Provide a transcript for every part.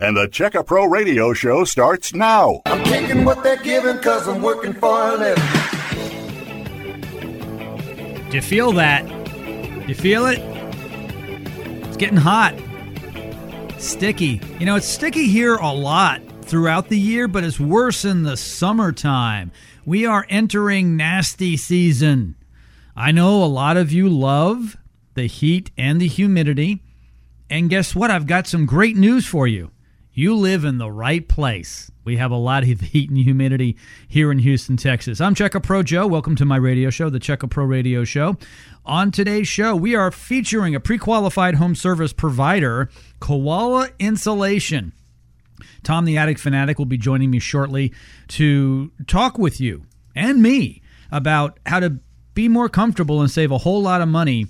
And the Check A Pro Radio Show starts now. I'm taking what they're giving because I'm working for a living. Do you feel that? Do You feel it? It's getting hot. Sticky. You know, it's sticky here a lot throughout the year, but it's worse in the summertime. We are entering nasty season. I know a lot of you love the heat and the humidity. And guess what? I've got some great news for you. You live in the right place. We have a lot of heat and humidity here in Houston, Texas. I'm Check A Pro Joe. Welcome to my radio show, the Check A Pro Radio Show. On today's show, we are featuring a pre qualified home service provider, Koala Insulation. Tom the Attic Fanatic will be joining me shortly to talk with you and me about how to be more comfortable and save a whole lot of money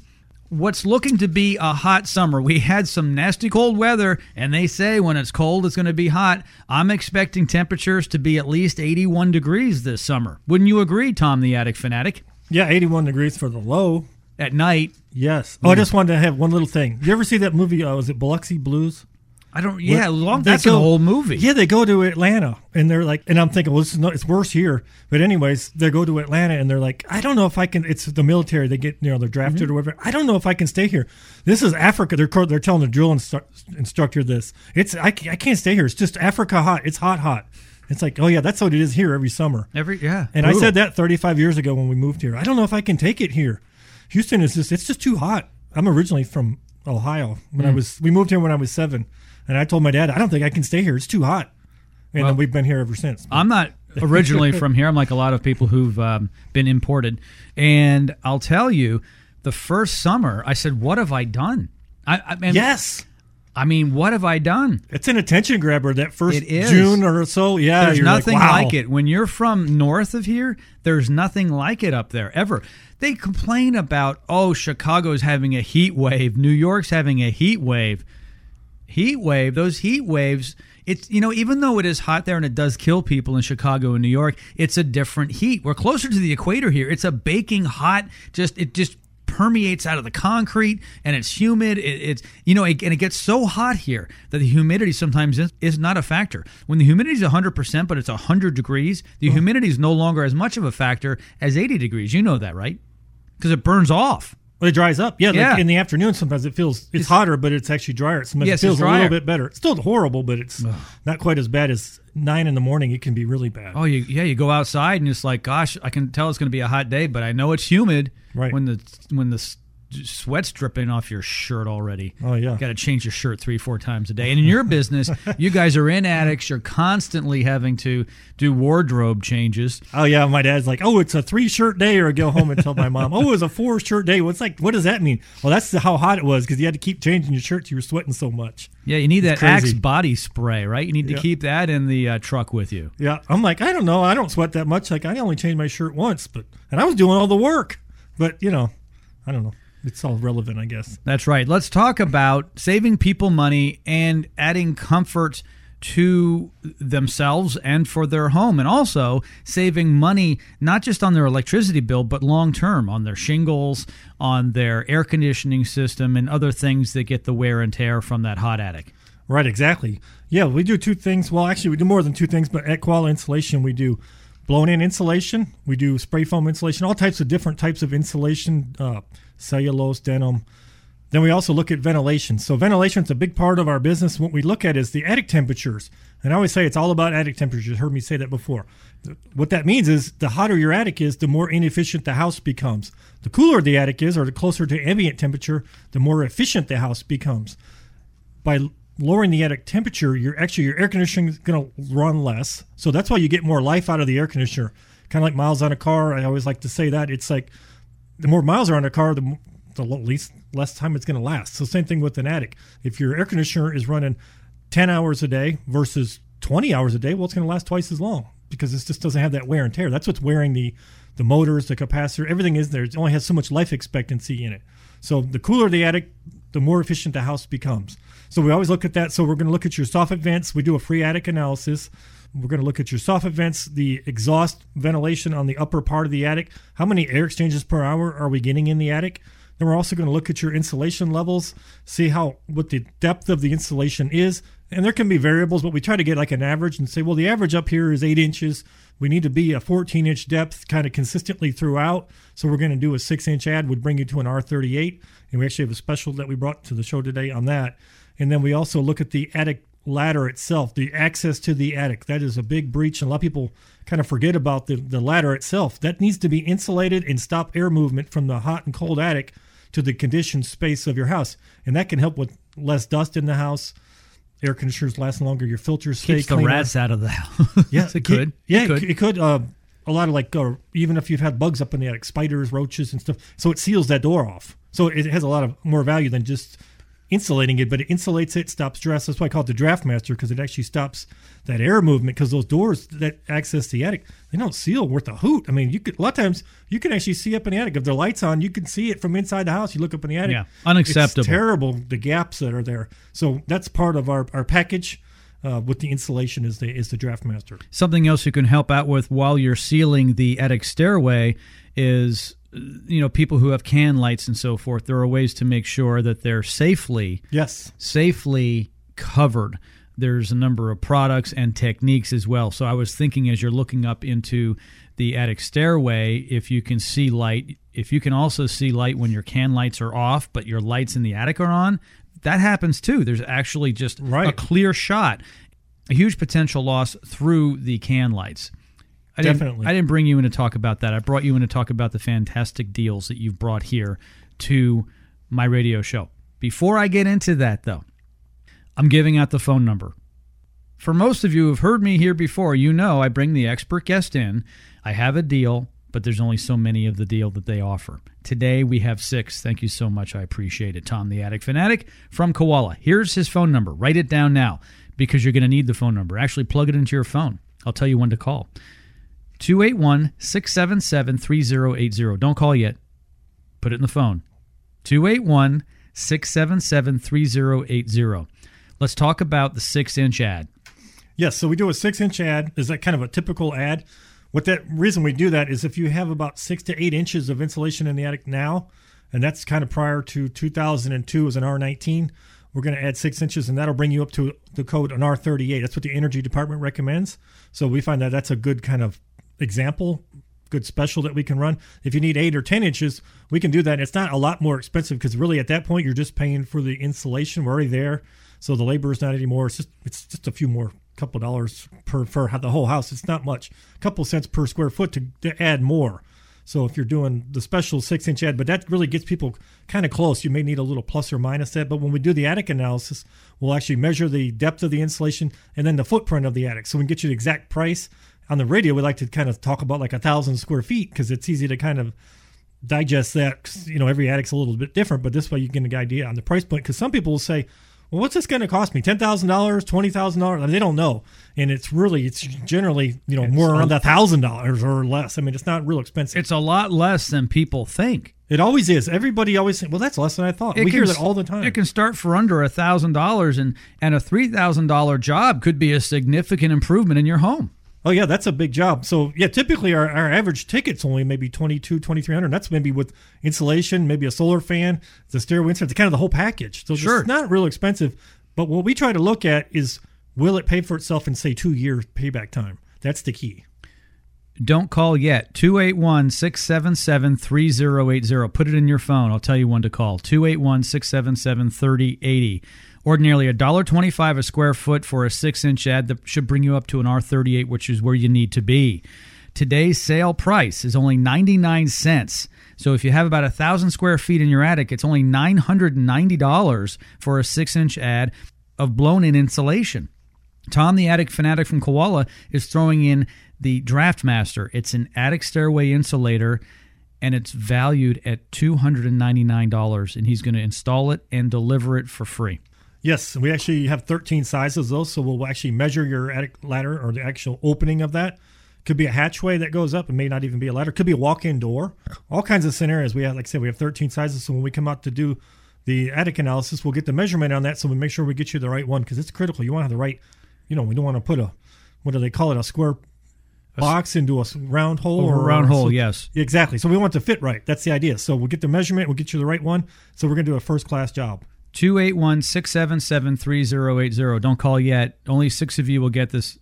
what's looking to be a hot summer. We had some nasty cold weather, and they say when it's cold, it's going to be hot. I'm expecting temperatures to be at least 81 degrees this summer. Wouldn't you agree, Tom, the attic fanatic? Yeah, 81 degrees for the low. At night. Yes. Oh, I just wanted to have one little thing. You ever see that movie? Uh, was it Biloxi Blues? I don't. Yeah, long, that's go, an old movie. Yeah, they go to Atlanta and they're like, and I'm thinking, well, this is not, it's worse here. But anyways, they go to Atlanta and they're like, I don't know if I can. It's the military. They get you know they're drafted mm-hmm. or whatever. I don't know if I can stay here. This is Africa. They're they're telling the drill instru- instructor this. It's I, I can't stay here. It's just Africa hot. It's hot hot. It's like, oh yeah, that's what it is here every summer. Every yeah. And brutal. I said that 35 years ago when we moved here. I don't know if I can take it here. Houston is just it's just too hot. I'm originally from Ohio when mm. I was we moved here when I was seven and I told my dad, I don't think I can stay here. It's too hot. And well, then we've been here ever since. I'm not originally from here. I'm like a lot of people who've um, been imported. And I'll tell you, the first summer, I said, What have I done? I, I mean, yes. I mean, what have I done? It's an attention grabber that first June or so. Yeah, there's nothing like, wow. like it. When you're from north of here, there's nothing like it up there ever. They complain about, oh, Chicago's having a heat wave, New York's having a heat wave heat wave, those heat waves, it's you know even though it is hot there and it does kill people in Chicago and New York, it's a different heat. We're closer to the equator here. It's a baking hot. Just it just permeates out of the concrete and it's humid. It, it's you know it, and it gets so hot here that the humidity sometimes is, is not a factor. When the humidity is 100 percent, but it's 100 degrees, the mm-hmm. humidity is no longer as much of a factor as 80 degrees. You know that, right? Because it burns off. Well, it dries up. Yeah, yeah. Like in the afternoon sometimes it feels it's, it's, hotter, but it's actually drier. Sometimes yes, it feels a little bit better. It's still horrible, but it's Ugh. not quite as bad as nine in the morning. It can be really bad. Oh, you, yeah. You go outside and it's like, gosh, I can tell it's going to be a hot day, but I know it's humid. Right. When the when the sweat's dripping off your shirt already. Oh yeah, got to change your shirt three four times a day. And in your business, you guys are in attics. You're constantly having to do wardrobe changes. Oh yeah, my dad's like, oh, it's a three shirt day, or I go home and tell my mom, oh, it was a four shirt day. What's like? What does that mean? Well, that's how hot it was because you had to keep changing your shirts. You were sweating so much. Yeah, you need it's that Axe body spray, right? You need to yeah. keep that in the uh, truck with you. Yeah, I'm like, I don't know, I don't sweat that much. Like I only changed my shirt once, but and I was doing all the work. But you know, I don't know it's all relevant, I guess. That's right. Let's talk about saving people money and adding comfort to themselves and for their home, and also saving money not just on their electricity bill, but long term on their shingles, on their air conditioning system, and other things that get the wear and tear from that hot attic. Right, exactly. Yeah, we do two things. Well, actually, we do more than two things, but at Koala Insulation, we do blown in insulation, we do spray foam insulation, all types of different types of insulation. Uh, cellulose, denim. Then we also look at ventilation. So ventilation is a big part of our business. What we look at is the attic temperatures. And I always say it's all about attic temperatures. You heard me say that before. What that means is the hotter your attic is, the more inefficient the house becomes. The cooler the attic is, or the closer to ambient temperature, the more efficient the house becomes. By lowering the attic temperature, your actually your air conditioning is going to run less. So that's why you get more life out of the air conditioner. Kind of like miles on a car. I always like to say that it's like the more miles are on a car, the, the least less time it's going to last. So same thing with an attic. If your air conditioner is running 10 hours a day versus 20 hours a day, well, it's going to last twice as long because it just doesn't have that wear and tear. That's what's wearing the the motors, the capacitor, everything is there. It only has so much life expectancy in it. So the cooler the attic, the more efficient the house becomes. So we always look at that. So we're going to look at your soffit vents. We do a free attic analysis. We're going to look at your soft vents, the exhaust ventilation on the upper part of the attic. How many air exchanges per hour are we getting in the attic? Then we're also going to look at your insulation levels, see how what the depth of the insulation is. And there can be variables, but we try to get like an average and say, well, the average up here is eight inches. We need to be a 14 inch depth kind of consistently throughout. So we're going to do a six inch ad, would bring you to an R38. And we actually have a special that we brought to the show today on that. And then we also look at the attic ladder itself, the access to the attic. That is a big breach. And a lot of people kind of forget about the, the ladder itself. That needs to be insulated and stop air movement from the hot and cold attic to the conditioned space of your house. And that can help with less dust in the house. Air conditioners last longer. Your filters stay Keeps the rats out of the house. Yeah, it could. Yeah, it could. it could. Uh, a lot of like, uh, even if you've had bugs up in the attic, spiders, roaches, and stuff. So it seals that door off. So it has a lot of more value than just insulating it, but it insulates it, stops drafts. That's why I call it the draft master because it actually stops that air movement. Because those doors that access the attic, they don't seal worth a hoot. I mean, you could a lot of times you can actually see up in the attic if the lights on, you can see it from inside the house. You look up in the attic, Yeah, unacceptable. It's terrible the gaps that are there. So that's part of our our package. Uh, with the insulation is the is the draft master. Something else you can help out with while you're sealing the attic stairway is you know people who have can lights and so forth there are ways to make sure that they're safely Yes. safely covered. There's a number of products and techniques as well. So i was thinking as you're looking up into the attic stairway if you can see light if you can also see light when your can lights are off but your lights in the attic are on that happens too. There's actually just a clear shot. A huge potential loss through the can lights I didn't, Definitely. I didn't bring you in to talk about that. I brought you in to talk about the fantastic deals that you've brought here to my radio show. Before I get into that, though, I'm giving out the phone number. For most of you who've heard me here before, you know I bring the expert guest in. I have a deal, but there's only so many of the deal that they offer. Today we have six. Thank you so much. I appreciate it. Tom the Attic Fanatic from Koala. Here's his phone number. Write it down now because you're going to need the phone number. Actually, plug it into your phone. I'll tell you when to call. 281 677 3080. Don't call yet. Put it in the phone. 281 677 3080. Let's talk about the six inch ad. Yes, so we do a six inch ad. Is that kind of a typical ad? What that reason we do that is if you have about six to eight inches of insulation in the attic now, and that's kind of prior to 2002 as an R19, we're going to add six inches, and that'll bring you up to the code an R38. That's what the Energy Department recommends. So we find that that's a good kind of example, good special that we can run. If you need eight or 10 inches, we can do that. It's not a lot more expensive because really at that point you're just paying for the insulation. We're already there, so the labor is not anymore. It's just it's just a few more couple dollars per for the whole house. It's not much, a couple cents per square foot to, to add more. So if you're doing the special six inch ad, but that really gets people kind of close. You may need a little plus or minus that. But when we do the attic analysis, we'll actually measure the depth of the insulation and then the footprint of the attic. So we can get you the exact price. On the radio, we like to kind of talk about like a thousand square feet because it's easy to kind of digest that. 'cause, you know, every attic's a little bit different, but this way you get an idea on the price point. Because some people will say, well, what's this going to cost me? Ten thousand dollars, twenty thousand dollars? I mean, they don't know, and it's really, it's generally, you know, more around a thousand dollars or less. I mean, it's not real expensive. It's a lot less than people think. it always is. Everybody always say, well, that's less than I thought. we hear that all the time. It can start for under a thousand dollars, and and a three thousand dollar job could be a significant improvement in your home. Oh yeah, that's a big job. So yeah, typically our, our average ticket's only maybe 22, 2300. That's maybe with insulation, maybe a solar fan, the stairway insert, it's kind of the whole package. So Sure. it's not real expensive. But what we try to look at is will it pay for itself in say two years payback time? That's the key. Don't call yet. 281 677 3080. Put it in your phone. I'll tell you when to call. 281 677 3080. Ordinarily $1.25 a square foot for a 6 inch ad that should bring you up to an R38, which is where you need to be. Today's sale price is only 99 cents. So if you have about a thousand square feet in your attic, it's only $990 for a 6 inch ad of blown in insulation. Tom, the attic fanatic from Koala, is throwing in the Draft Master. It's an attic stairway insulator, and it's valued at two hundred and ninety nine dollars. And he's going to install it and deliver it for free. Yes, we actually have 13 sizes though, so we'll actually measure your attic ladder or the actual opening of that. Could be a hatchway that goes up. It may not even be a ladder. Could be a walk-in door. All kinds of scenarios. We have, like I said, we have 13 sizes. So when we come out to do the attic analysis, we'll get the measurement on that, so we make sure we get you the right one because it's critical. You want to have the right. You know, we don't want to put a what do they call it? A square box into a round hole oh, or, a or round hole, so- yes. exactly. So we want to fit right. That's the idea. So we'll get the measurement. We'll get you the right one. So we're gonna do a first class job. 281 677 3080. Don't call yet. Only six of you will get this.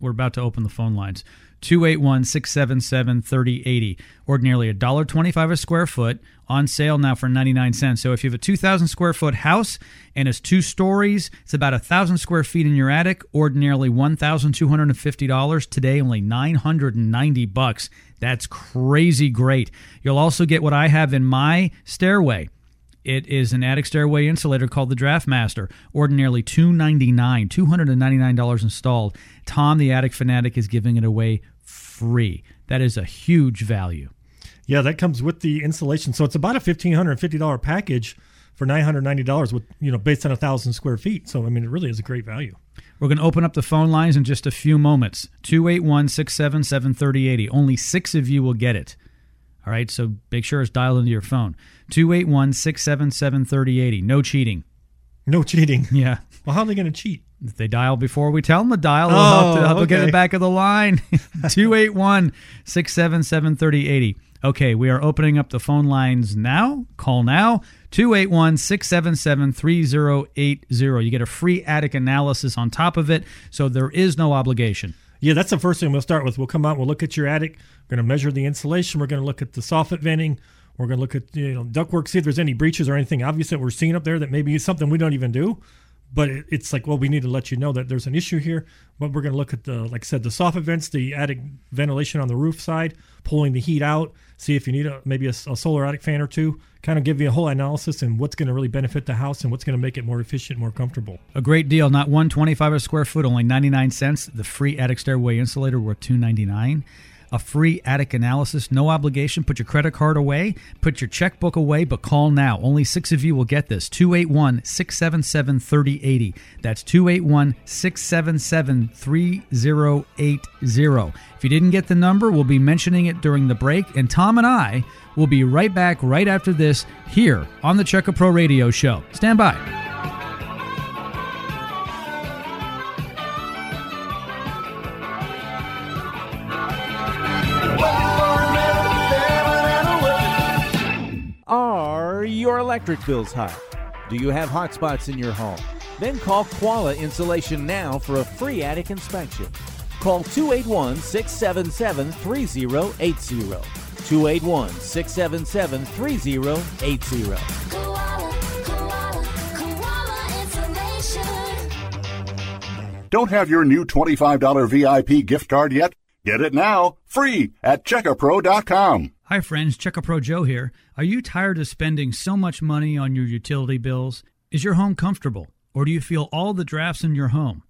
We're about to open the phone lines. 281 677 3080. Ordinarily $1.25 a square foot. On sale now for 99 cents. So if you have a 2,000 square foot house and it's two stories, it's about 1,000 square feet in your attic. Ordinarily $1,250. Today, only 990 bucks. That's crazy great. You'll also get what I have in my stairway. It is an attic stairway insulator called the Draftmaster. Ordinarily 299, $299 installed. Tom, the attic fanatic, is giving it away free. That is a huge value. Yeah, that comes with the installation. So it's about a fifteen hundred and fifty dollar package for nine hundred ninety dollars with you know based on a thousand square feet. So I mean, it really is a great value. We're going to open up the phone lines in just a few moments. 281 677 3080. Only six of you will get it. All right, so make sure it's dialed into your phone. 281 677 3080. No cheating. No cheating. Yeah. Well, how are they going to cheat? If they dial before we tell them to dial, they'll, Oh, help, to, help to get okay. the back of the line. 281 677 3080. Okay, we are opening up the phone lines now. Call now. 281 677 3080. You get a free attic analysis on top of it, so there is no obligation. Yeah, that's the first thing we'll start with. We'll come out, we'll look at your attic. We're going to measure the insulation. We're going to look at the soffit venting. We're going to look at you know ductwork, see if there's any breaches or anything obvious that we're seeing up there that maybe is something we don't even do. But it, it's like, well, we need to let you know that there's an issue here. But we're going to look at the, like I said, the soffit vents, the attic ventilation on the roof side, pulling the heat out, see if you need a, maybe a solar attic fan or two. Kind of give you a whole analysis and what's going to really benefit the house and what's going to make it more efficient, more comfortable. A great deal. Not 125 a square foot, only 99 cents. The free attic stairway insulator worth 299. A free attic analysis, no obligation. Put your credit card away, put your checkbook away, but call now. Only six of you will get this. 281 677 3080. That's 281 677 3080. If you didn't get the number, we'll be mentioning it during the break, and Tom and I will be right back right after this here on the Checker Pro Radio Show. Stand by. Your electric bills high? Do you have hot spots in your home? Then call Koala Insulation now for a free attic inspection. Call 281 677 3080. 281 677 3080. Koala, koala, koala insulation. Don't have your new $25 VIP gift card yet? Get it now, free at checkapro.com. Hi, friends. Check Pro Joe here. Are you tired of spending so much money on your utility bills? Is your home comfortable, or do you feel all the drafts in your home?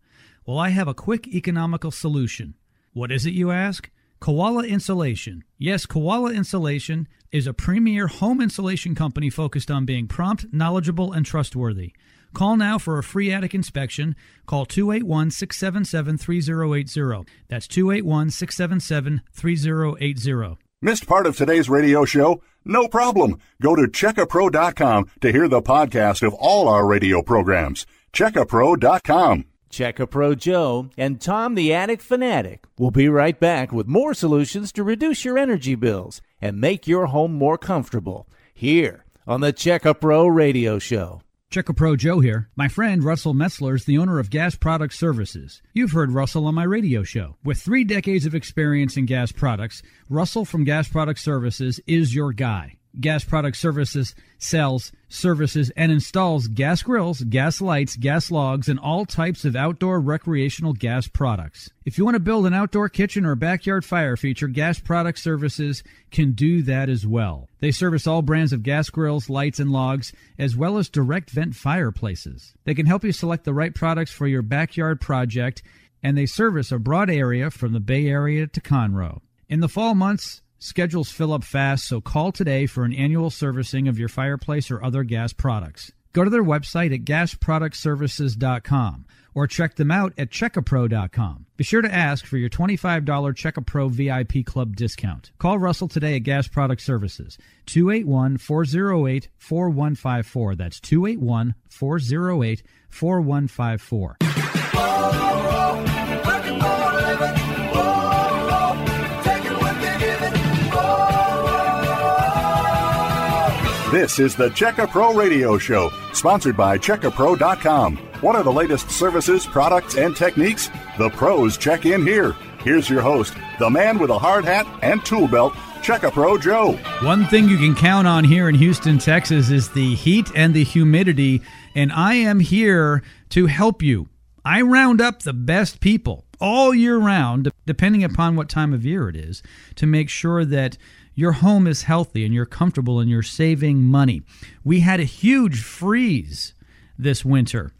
Well, I have a quick economical solution. What is it, you ask? Koala Insulation. Yes, Koala Insulation is a premier home insulation company focused on being prompt, knowledgeable, and trustworthy. Call now for a free attic inspection. Call 281 677 3080. That's 281 677 3080. Missed part of today's radio show? No problem. Go to checkapro.com to hear the podcast of all our radio programs. Checkapro.com. Check Pro Joe and Tom the Attic Fanatic will be right back with more solutions to reduce your energy bills and make your home more comfortable here on the Check Pro Radio Show. Checker Pro Joe here. My friend Russell Metzler is the owner of Gas Product Services. You've heard Russell on my radio show. With three decades of experience in gas products, Russell from Gas Product Services is your guy. Gas Product Services sells, services, and installs gas grills, gas lights, gas logs, and all types of outdoor recreational gas products. If you want to build an outdoor kitchen or backyard fire feature, Gas Product Services can do that as well. They service all brands of gas grills, lights, and logs, as well as direct vent fireplaces. They can help you select the right products for your backyard project, and they service a broad area from the Bay Area to Conroe. In the fall months, Schedules fill up fast, so call today for an annual servicing of your fireplace or other gas products. Go to their website at gasproductservices.com or check them out at checkapro.com. Be sure to ask for your $25 Checkapro VIP Club discount. Call Russell today at Gas Product Services, 281 408 4154. That's 281 408 4154. This is the Check A Pro Radio Show, sponsored by CheckaPro.com. What are the latest services, products, and techniques? The pros check in here. Here's your host, the man with a hard hat and tool belt, Check A Pro Joe. One thing you can count on here in Houston, Texas is the heat and the humidity, and I am here to help you. I round up the best people all year round, depending upon what time of year it is, to make sure that your home is healthy and you're comfortable and you're saving money. We had a huge freeze this winter.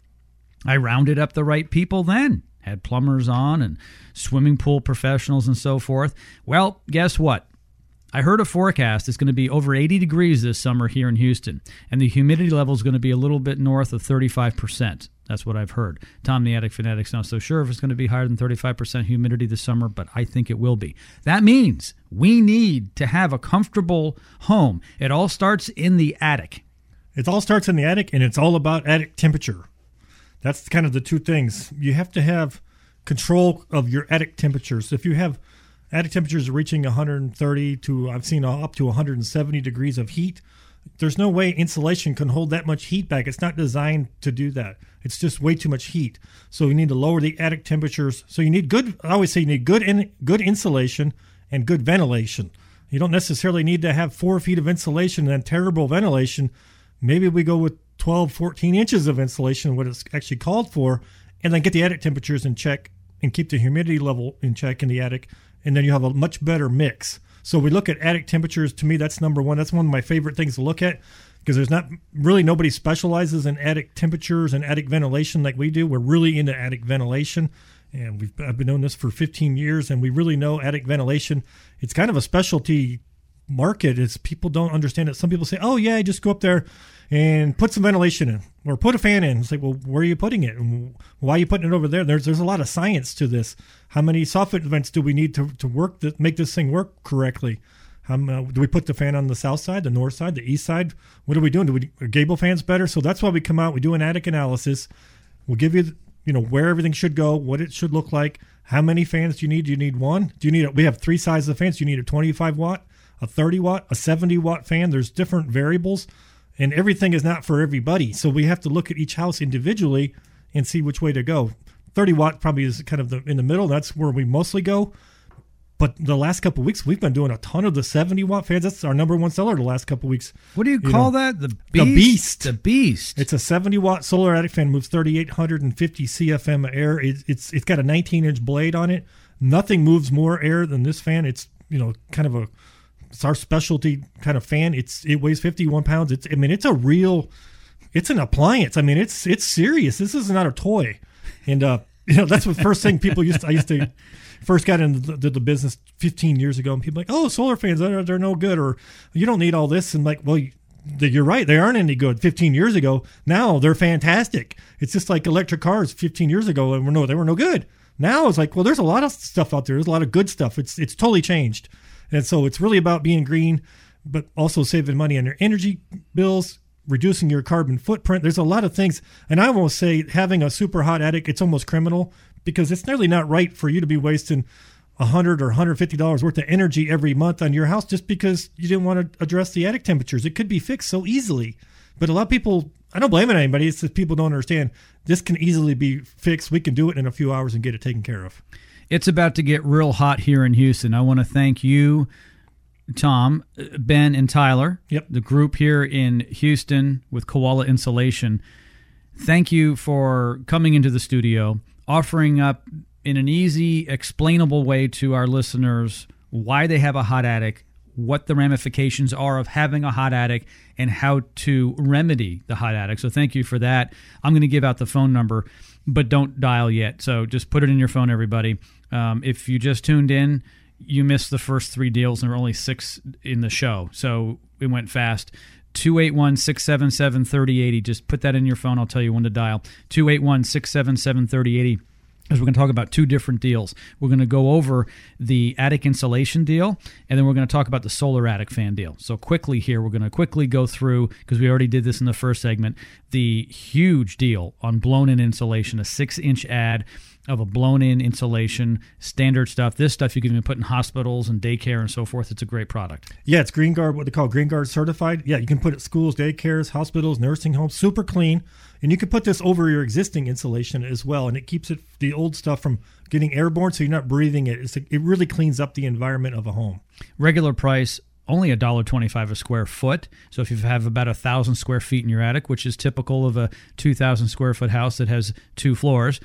I rounded up the right people then, had plumbers on and swimming pool professionals and so forth. Well, guess what? I heard a forecast it's going to be over 80 degrees this summer here in Houston, and the humidity level is going to be a little bit north of 35%. That's what I've heard. Tom the Attic Fanatics not so sure if it's going to be higher than 35% humidity this summer, but I think it will be. That means we need to have a comfortable home. It all starts in the attic. It all starts in the attic, and it's all about attic temperature. That's kind of the two things. You have to have control of your attic temperatures. If you have attic temperatures reaching 130 to I've seen up to 170 degrees of heat, there's no way insulation can hold that much heat back. It's not designed to do that. It's just way too much heat. So you need to lower the attic temperatures. So you need good. I always say you need good in, good insulation and good ventilation. You don't necessarily need to have four feet of insulation and then terrible ventilation. Maybe we go with 12, 14 inches of insulation, what it's actually called for, and then get the attic temperatures in check and keep the humidity level in check in the attic, and then you have a much better mix. So we look at attic temperatures. To me, that's number one. That's one of my favorite things to look at because there's not really nobody specializes in attic temperatures and attic ventilation like we do. We're really into attic ventilation, and we've I've been doing this for 15 years, and we really know attic ventilation. It's kind of a specialty market. It's people don't understand it. Some people say, "Oh yeah, just go up there and put some ventilation in, or put a fan in." It's like, well, where are you putting it? And why are you putting it over there? There's there's a lot of science to this. How many soffit vents do we need to to work to make this thing work correctly? How, uh, do we put the fan on the south side, the north side, the east side? What are we doing? Do we are gable fans better? So that's why we come out. We do an attic analysis. We'll give you, you know, where everything should go, what it should look like. How many fans do you need? Do you need one? Do you need? A, we have three sizes of fans. Do you need a 25 watt, a 30 watt, a 70 watt fan? There's different variables, and everything is not for everybody. So we have to look at each house individually and see which way to go. 30 watt probably is kind of the in the middle. That's where we mostly go. But the last couple of weeks, we've been doing a ton of the 70 watt fans. That's our number one seller the last couple of weeks. What do you, You call know, that? The beast. the beast. The beast. It's a 70 watt solar attic fan, moves 3,850 CFM air. It, it's it's got a 19 inch blade on it. Nothing moves more air than this fan. It's you know kind of a it's our specialty kind of fan. It's it weighs 51 pounds. It's I mean it's a real it's an appliance. I mean it's it's serious. This is not a toy. And uh you know that's the first thing people used to, I used to first got into the, the business 15 years ago and people like oh solar fans they're, they're no good or you don't need all this and like well you, you're right they aren't any good. 15 years ago now they're fantastic. It's just like electric cars 15 years ago and no they were no good. Now it's like well there's a lot of stuff out there. There's a lot of good stuff. It's it's totally changed. And so it's really about being green but also saving money on your energy bills reducing your carbon footprint. There's a lot of things and i will say having a super hot attic it's almost criminal because it's nearly not right for you to be wasting a 100 or 150 dollars worth of energy every month on your house just because you didn't want to address the attic temperatures it could be fixed so easily but a lot of people i don't blame it on anybody it's just people don't understand this can easily be fixed we can do it in a few hours and get it taken care of It's about to get real hot here in Houston. I want to thank you, Tom, Ben, and Tyler. Yep. The group here in Houston with Koala Insulation. Thank you for coming into the studio, offering up in an easy, explainable way to our listeners why they have a hot attic, what the ramifications are of having a hot attic, and how to remedy the hot attic. So, thank you for that. I'm going to give out the phone number, but don't dial yet. So, just put it in your phone, everybody. Um, if you just tuned in, you missed the first three deals, and there were only six in the show. So, it went fast. 281 677 3080. Just put that in your phone. I'll tell you when to dial. 281 677 3080 is we're going to talk about two different deals. We're going to go over the attic insulation deal, and then we're going to talk about the solar attic fan deal. So, quickly here, we're going to quickly go through, because we already did this in the first segment, the huge deal on blown in insulation, a six inch ad. Of a blown in insulation, standard stuff. This stuff you can even put in hospitals and daycare and so forth. It's a great product. Yeah, it's Green Guard, what they call Green Guard certified. Yeah, you can put it schools, daycares, hospitals, nursing homes, super clean. And you can put this over your existing insulation as well. And it keeps it the old stuff from getting airborne so you're not breathing it. It's, it really cleans up the environment of a home. Regular price only a dollar twenty-five a square foot. So if you have about a thousand square feet in your attic, which is typical of a two thousand square foot house that has two floors,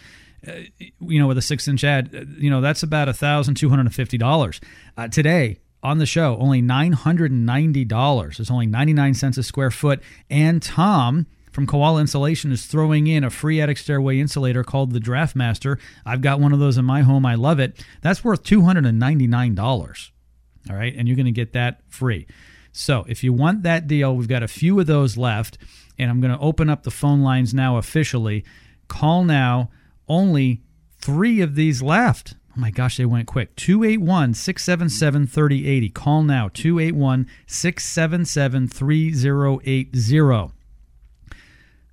uh, you know, with a six-inch ad, uh, you know that's about a thousand two hundred and fifty dollars uh, today. On the show, only nine hundred and ninety dollars. It's only ninety-nine cents a square foot. And Tom from Koala Insulation is throwing in a free attic stairway insulator called the Draft Master. I've got one of those in my home. I love it. That's worth two hundred and ninety-nine dollars. All right. And you're going to get that free. So if you want that deal, we've got a few of those left. And I'm going to open up the phone lines now officially. Call now. Only three of these left. Oh my gosh, they went quick. 281 677 3080. Call now. 281 677 3080.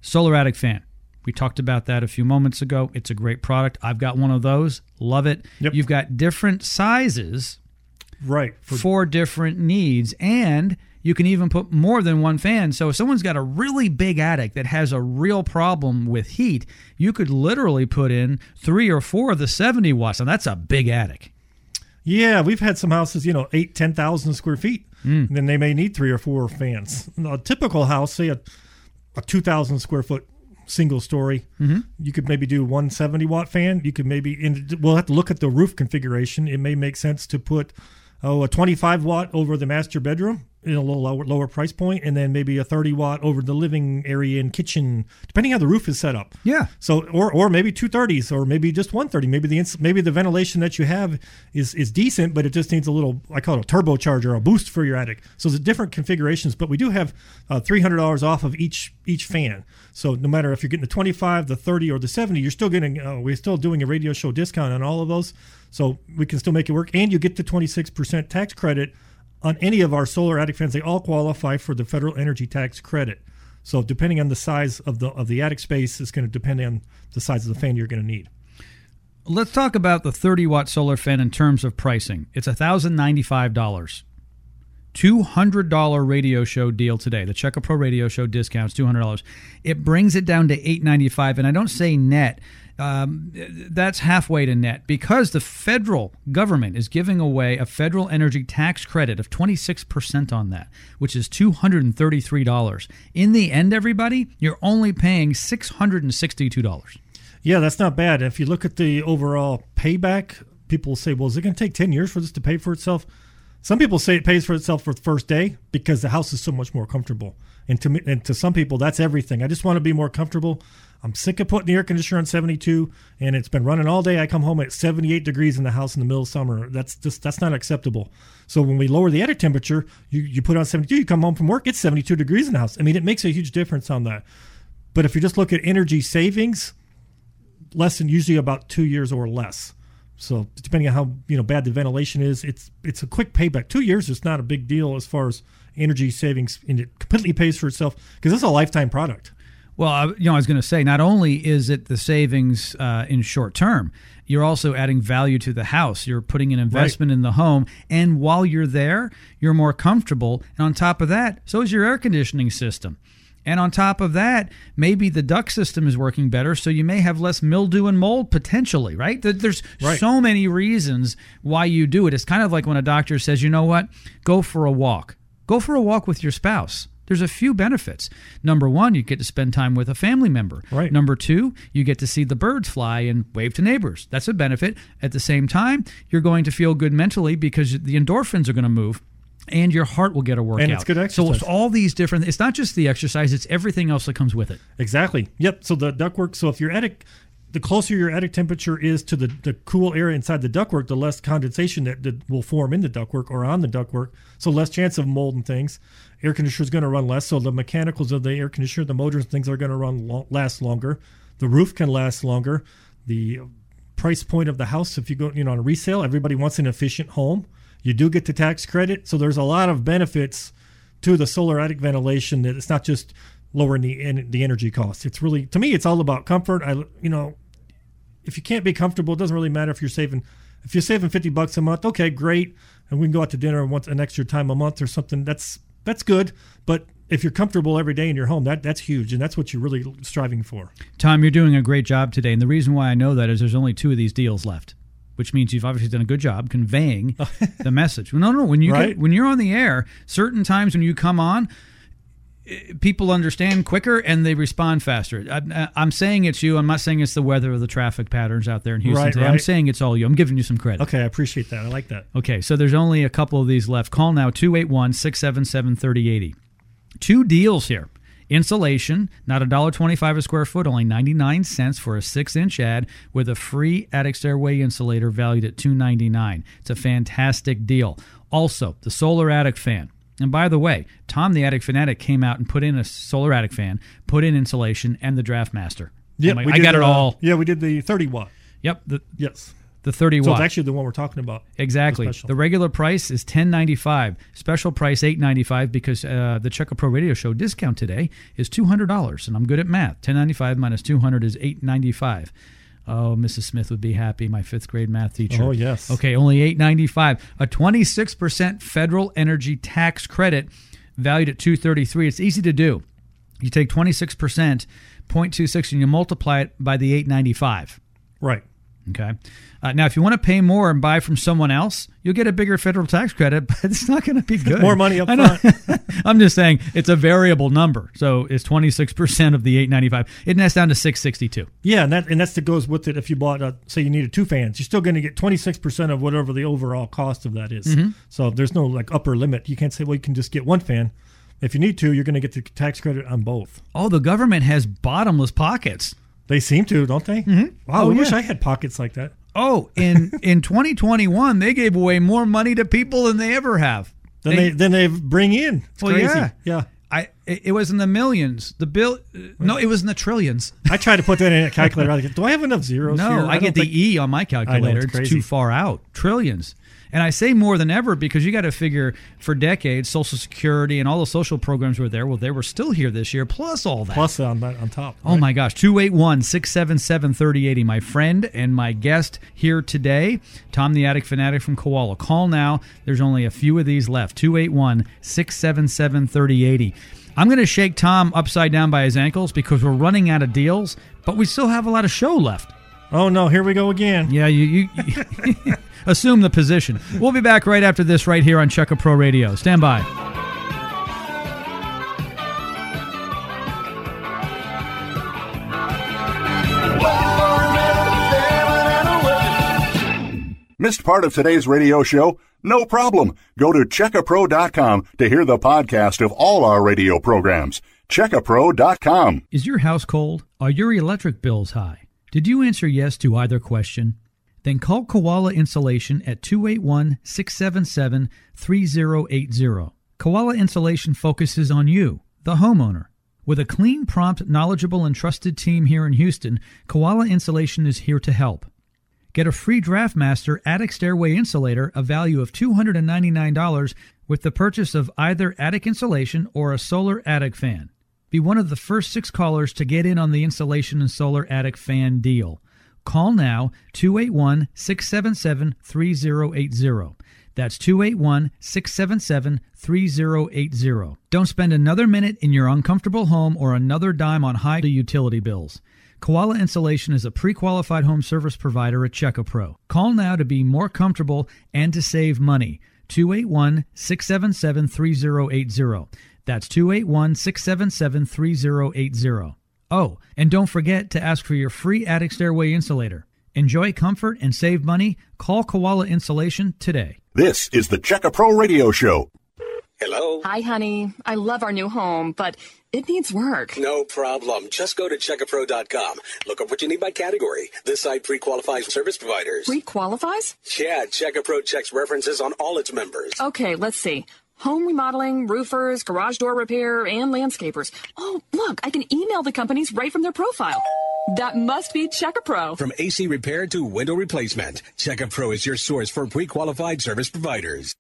Solar Attic fan. We talked about that a few moments ago. It's a great product. I've got one of those. Love it. Yep. You've got different sizes Right. For, for different needs and you can even put more than one fan so if someone's got a really big attic that has a real problem with heat you could literally put in three or four of the 70 watts and that's a big attic yeah, we've had some houses, you know, eight, 10,000 square feet. And then they may need three or four fans. A typical house, say a, a 2,000 square foot single story, mm-hmm. you could maybe do one 70 watt fan. You could maybe, in, we'll have to look at the roof configuration. It may make sense to put oh, a 25 watt over the master bedroom in a little lower, lower price point, and then maybe a 30 watt over the living area and kitchen, depending how the roof is set up. Yeah. So, or or maybe two thirties, or maybe just one thirty. Maybe the ins- maybe the ventilation that you have is is decent, but it just needs a little. I call it a turbocharger, a boost for your attic. So there's different configurations, but we do have uh, three hundred dollars off of each each fan. So no matter if you're getting the twenty five, the thirty, or the seventy, you're still getting. Uh, we're still doing a radio show discount on all of those, so we can still make it work, and you get the twenty six percent tax credit on any of our solar attic fans. They all qualify for the federal energy tax credit. So depending on the size of the of the attic space, it's going to depend on the size of the fan you're going to need. let's talk about the 30 watt solar fan in terms of pricing it's $1095 $200 radio show deal today. The Checker Pro radio show discounts $200. It brings it down to 895 and I don't say net. Um, that's halfway to net because the federal government is giving away a federal energy tax credit of 26% on that, which is $233. In the end, everybody, you're only paying $662. Yeah, that's not bad. If you look at the overall payback, people say, "Well, is it going to take ten years for this to pay for itself?" Some people say it pays for itself for the first day because the house is so much more comfortable. And to me, and to some people, that's everything. I just want to be more comfortable. I'm sick of putting the air conditioner on 72, and it's been running all day. I come home at 78 degrees in the house in the middle of summer. That's just that's not acceptable. So when we lower the attic temperature, you you put on 72. You come home from work, it's 72 degrees in the house. I mean, it makes a huge difference on that. But if you just look at energy savings, less than usually about two years or less. So depending on how you know bad the ventilation is, it's it's a quick payback. Two years is not a big deal as far as energy savings, and it completely pays for itself because it's a lifetime product. Well, I, you know, I was going to say, not only is it the savings uh, in short term, you're also adding value to the house. You're putting an investment in the home, and while you're there, you're more comfortable. And on top of that, so is your air conditioning system. And on top of that, maybe the duct system is working better, so you may have less mildew and mold potentially, right? There's Right. so many reasons why you do it. It's kind of like when a doctor says, you know what, go for a walk. Go for a walk with your spouse. There's a few benefits. Number one, you get to spend time with a family member. Right. Number two, you get to see the birds fly and wave to neighbors. That's a benefit. At the same time, you're going to feel good mentally because the endorphins are going to move. And your heart will get a workout. And it's good exercise. So it's all these different. It's not just the exercise; it's everything else that comes with it. Exactly. Yep. So the duct work. So if your attic, the closer your attic temperature is to the, the cool area inside the ductwork, the less condensation that, that will form in the ductwork or on the ductwork. So less chance of mold and things. Air conditioner is going to run less. So the mechanicals of the air conditioner, the motors and things are going to run lo- last longer. The roof can last longer. The price point of the house, if you go, you know, on resale, everybody wants an efficient home. You do get the tax credit. So there's a lot of benefits to the solar attic ventilation that it's not just lowering the en- the energy costs. It's really to me it's all about comfort. I you know if you can't be comfortable, it doesn't really matter if you're saving. If you're saving fifty bucks a month, okay, great, and we can go out to dinner once an extra time a month or something. That's that's good. But if you're comfortable every day in your home, that that's huge, and that's what you're really striving for. Tom, you're doing a great job today. And the reason why I know that is there's only two of these deals left, which means you've obviously done a good job conveying the message. No, no, when you Right. get, when you're on the air, certain times when you come on, Uh, people understand quicker and they respond faster. I, uh, I'm saying it's you. I'm not saying it's the weather or the traffic patterns out there in Houston Right, today. I'm saying it's all you. I'm giving you some credit. Okay, I appreciate that. I like that. Okay, so there's only a couple of these left. Call now 281 677 3080. Two deals here. Insulation, not $1.25 a square foot, only 99 cents for a six inch ad with a free attic stairway insulator valued at $299. It's a fantastic deal. Also, the solar attic fan. And by the way, Tom the Attic Fanatic came out and put in a solar attic fan, put in insulation, and the Draft Master. Yeah, like, we I did, got it uh, all. Yeah, we did the 30 watt. Yep, the, Yes. the 30 So watt. it's actually the one we're talking about. Exactly. The. The regular price is ten ninety five. Special price eight ninety five because uh, the Checker Pro Radio Show discount today is two hundred dollars, and I'm good at math. Ten ninety five minus two hundred is eight ninety five. Oh, Mrs. Smith would be happy. My fifth grade math teacher. Oh, yes. Okay, only eight ninety five. A twenty six percent federal energy tax credit, valued at two thirty three. It's easy to do. You take twenty six percent, 0.26, and you multiply it by the eight ninety five. Right. Okay. Uh, now, if you want to pay more and buy from someone else, you'll get a bigger federal tax credit, but it's not going to be good. More money up front. I'm just saying it's a variable number, so it's 26 percent of the 895. It nets down to 662. Yeah, and that and that's that goes with it. If you bought, uh, say, you needed two fans, you're still going to get 26 percent of whatever the overall cost of that is. Mm-hmm. So there's no like upper limit. You can't say, well, you can just get one fan. If you need to, you're going to get the tax credit on both. Oh, the government has bottomless pockets. They seem to, don't they? Mm-hmm. Wow, Oh, I wish. I had pockets like that. Oh, in in 2021, they gave away more money to people than they ever have. Then they, then they bring in. It's Well, crazy. yeah. yeah. I it was in the millions. The bill, uh, no, it was in the trillions. I tried to put that in a calculator. I like, Do I have enough zeros No? I, don't get the think- E on my calculator. it's it's crazy. too far out. Trillions. And I say more than ever because you got to figure for decades, Social Security and all the social programs were there. Well, they were still here this year, plus all that. plus on that on top. Oh my gosh, 281 677 3080. My friend and my guest here today, Tom the Attic Fanatic from Koala. Call now. There's only a few of these left. 281 677 3080. I'm going to shake Tom upside down by his ankles because we're running out of deals, but we still have a lot of show left. Oh no, here we go again. Yeah, you, you, you assume the position. We'll be back right after this, right here on Checker Pro Radio. Stand by. Missed part of today's radio show? No problem. Go to checkapro.com to hear the podcast of all our radio programs. Checkapro.com. Is your house cold? Are your electric bills high? Did you answer yes to either question? Then call Koala Insulation at 281 677 3080. Koala Insulation focuses on you, the homeowner. With a clean, prompt, knowledgeable, and trusted team here in Houston, Koala Insulation is here to help. Get a free DraftMaster attic stairway insulator, a value of $299, with the purchase of either attic insulation or a solar attic fan. Be one of the first six callers to get in on the insulation and solar attic fan deal. Call now 281 677 3080. That's 281 677 3080. Don't spend another minute in your uncomfortable home or another dime on high utility bills. Koala Insulation is a pre qualified home service provider at Checker Pro. Call now to be more comfortable and to save money. 281 677 3080. That's 281 677 3080. Oh, and don't forget to ask for your free attic stairway insulator. Enjoy comfort and save money. Call Koala Insulation today. This is the Check A Pro Radio Show. Hello? Hi, honey. I love our new home, but it needs work. No problem. Just go to checkapro.com. Look up what you need by category. This site pre-qualifies service providers. Pre qualifies? yeah, Checkapro checks references on all its members. Okay, let's see. Home remodeling, roofers, garage door repair, and landscapers. Oh, look, I can email the companies right from their profile. That must be Checker Pro. From AC repair to window replacement, Checkapro is your source for pre-qualified service providers.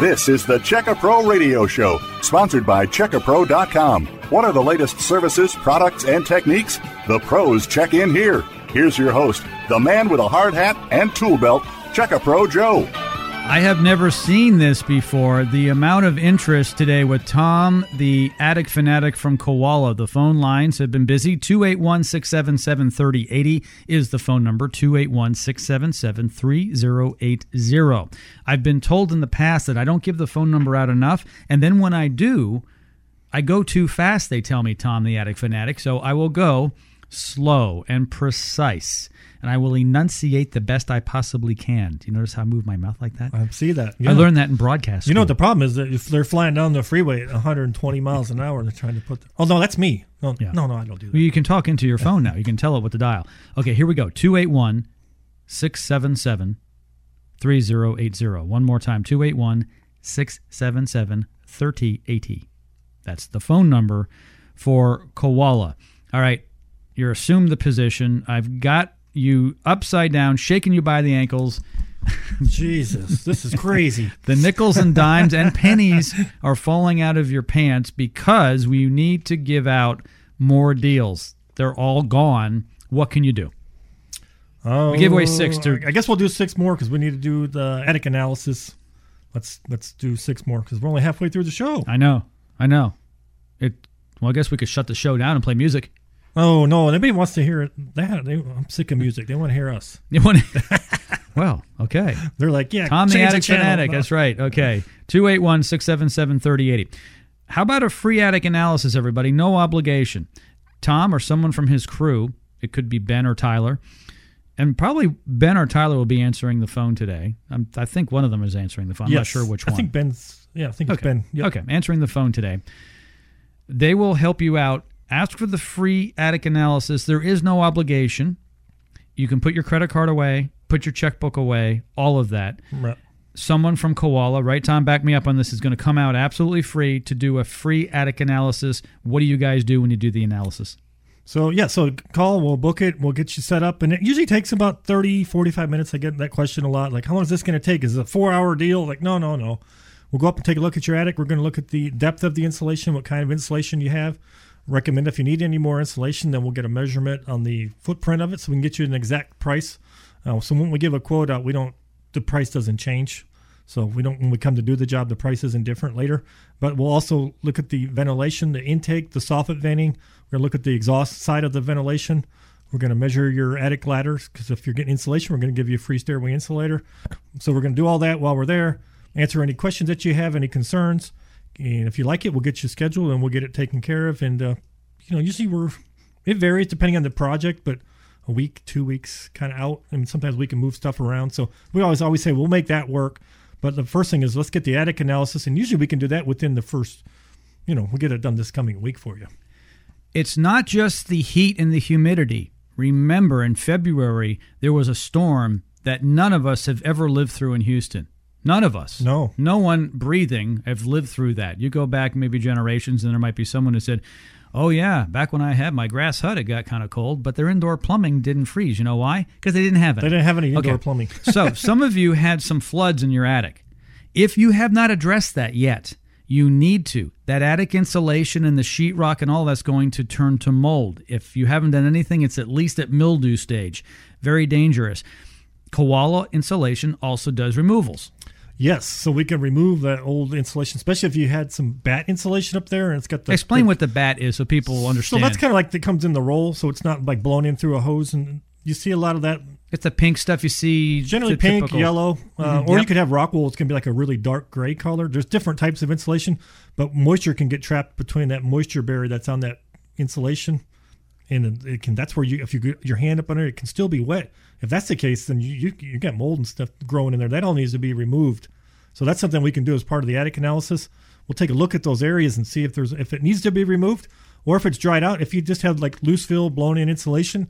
This is the Check A Pro Radio Show, sponsored by CheckaPro.com. What are the latest services, products, and techniques? The pros check in here. Here's your host, the man with a hard hat and tool belt, Check A Pro Joe. I have never seen this before. The amount of interest today with Tom, the attic fanatic from Koala. The phone lines have been busy. 281 677 3080 is the phone number 281 677 3080. I've been told in the past that I don't give the phone number out enough. And then when I do, I go too fast, they tell me, Tom, the attic fanatic. So I will go slow and precise. And I will enunciate the best I possibly can. Do you notice how I move my mouth like that? I see that. I learned that in broadcast. You know what the problem is that if they're flying down the freeway at 120 miles an hour, they're trying to put. The, oh no, that's me. No, Yeah. no, no, I don't do that. Well, you can talk into your phone now. You can tell it what to dial. Okay, here we go 281 677 3080. One more time 281 677 3080. That's the phone number for Koala. All right, you're assumed the position. I've got you upside down, shaking you by the ankles. Jesus, this is crazy. The nickels and dimes and pennies are falling out of your pants because we need to give out more deals. They're all gone. What can you do? Oh, We gave away six oh, to- I guess we'll do six more because we need to do the attic analysis. Let's let's do six more because we're only halfway through the show. I know. I know. It. Well, I guess we could shut the show down and play music. Oh no, nobody wants to hear it. That they, I'm sick of music. They want to hear us. You want? well, okay. They're like, yeah, Tom the Attic. Fanatic. That's right. Okay. 281 677 3080. How about a free attic analysis, everybody? No obligation. Tom or someone from his crew, it could be Ben or Tyler, and probably Ben or Tyler will be answering the phone today. I'm, I think one of them is answering the phone. I'm not sure which one. I think Ben's. Yeah, I think it's Okay. Ben. Yep. Okay, answering the phone today. They will help you out. Ask for the free attic analysis. There is no obligation. You can put your credit card away, put your checkbook away, all of that. Right. Someone from Koala, right? Tom, back me up on this, is going to come out absolutely free to do a free attic analysis. What do you guys do when you do the analysis? So yeah, so call, we'll book it, we'll get you set up, and it usually takes about 30, 45 minutes. I get that question a lot. Like, how long is this going to take? Is it a four-hour deal? Like, no, no, no. We'll go up and take a look at your attic. We're going to look at the depth of the insulation, what kind of insulation you have. Recommend if you need any more insulation, then we'll get a measurement on the footprint of it, so we can get you an exact price. Uh, so when we give a quote out, we don't the price doesn't change. So we don't when we come to do the job, the price isn't different later. But we'll also look at the ventilation, the intake, the soffit venting. We're gonna look at the exhaust side of the ventilation. We're gonna measure your attic ladders because if you're getting insulation, we're gonna give you a free stairway insulator. So we're gonna do all that while we're there. Answer any questions that you have, any concerns, and if you like it, we'll get you scheduled and we'll get it taken care of. And uh, you know, usually we're it varies depending on the project, but a week, two weeks, kind of out. I mean, sometimes we can move stuff around. So we always always say we'll make that work. But the first thing is let's get the attic analysis, and usually we can do that within the first, you know, we'll get it done this coming week for you. It's not just the heat and the humidity. Remember, in February, there was a storm that none of us have ever lived through in Houston. None of us. No. No one breathing have lived through that. You go back maybe generations, and there might be someone who said, Oh, yeah, back when I had my grass hut, it got kind of cold, but their indoor plumbing didn't freeze. You know why? Because they didn't have it. They didn't have any indoor plumbing. so, some of you had some floods in your attic. If you have not addressed that yet, you need to. That attic insulation and the sheetrock and all that's going to turn to mold. If you haven't done anything, it's at least at mildew stage. Very dangerous. Koala insulation also does removals. Yes, so we can remove that old insulation, especially if you had some bat insulation up there and it's got the Explain the- what the bat is so people will So understand. that's kind of like that comes in the roll, so it's not like blown in through a hose, and you see a lot of that. it's the pink stuff you see. Generally pink, typical- yellow, uh, Mhm, or yep. you could have rock wool. It's gonna be like a really dark gray color. There's different types of insulation, but moisture can get trapped between that moisture barrier that's on that insulation, and it can. That's where you, if you get your hand up under it, it can still be wet. If that's the case, then you you, you got mold and stuff growing in there. That all needs to be removed. So that's something we can do as part of the attic analysis. We'll take a look at those areas and see if there's if it needs to be removed or if it's dried out. If you just have like loose fill blown in insulation,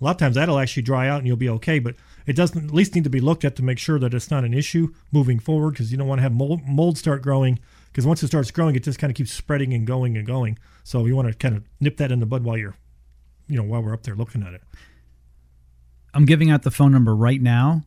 a lot of times that'll actually dry out and you'll be okay. But it doesn't at least need to be looked at to make sure that it's not an issue moving forward because you don't want to have mold, mold start growing because once it starts growing, it just kind of keeps spreading and going and going. So you want to kind of nip that in the bud while you're, you know, while we're up there looking at it. I'm giving out the phone number right now.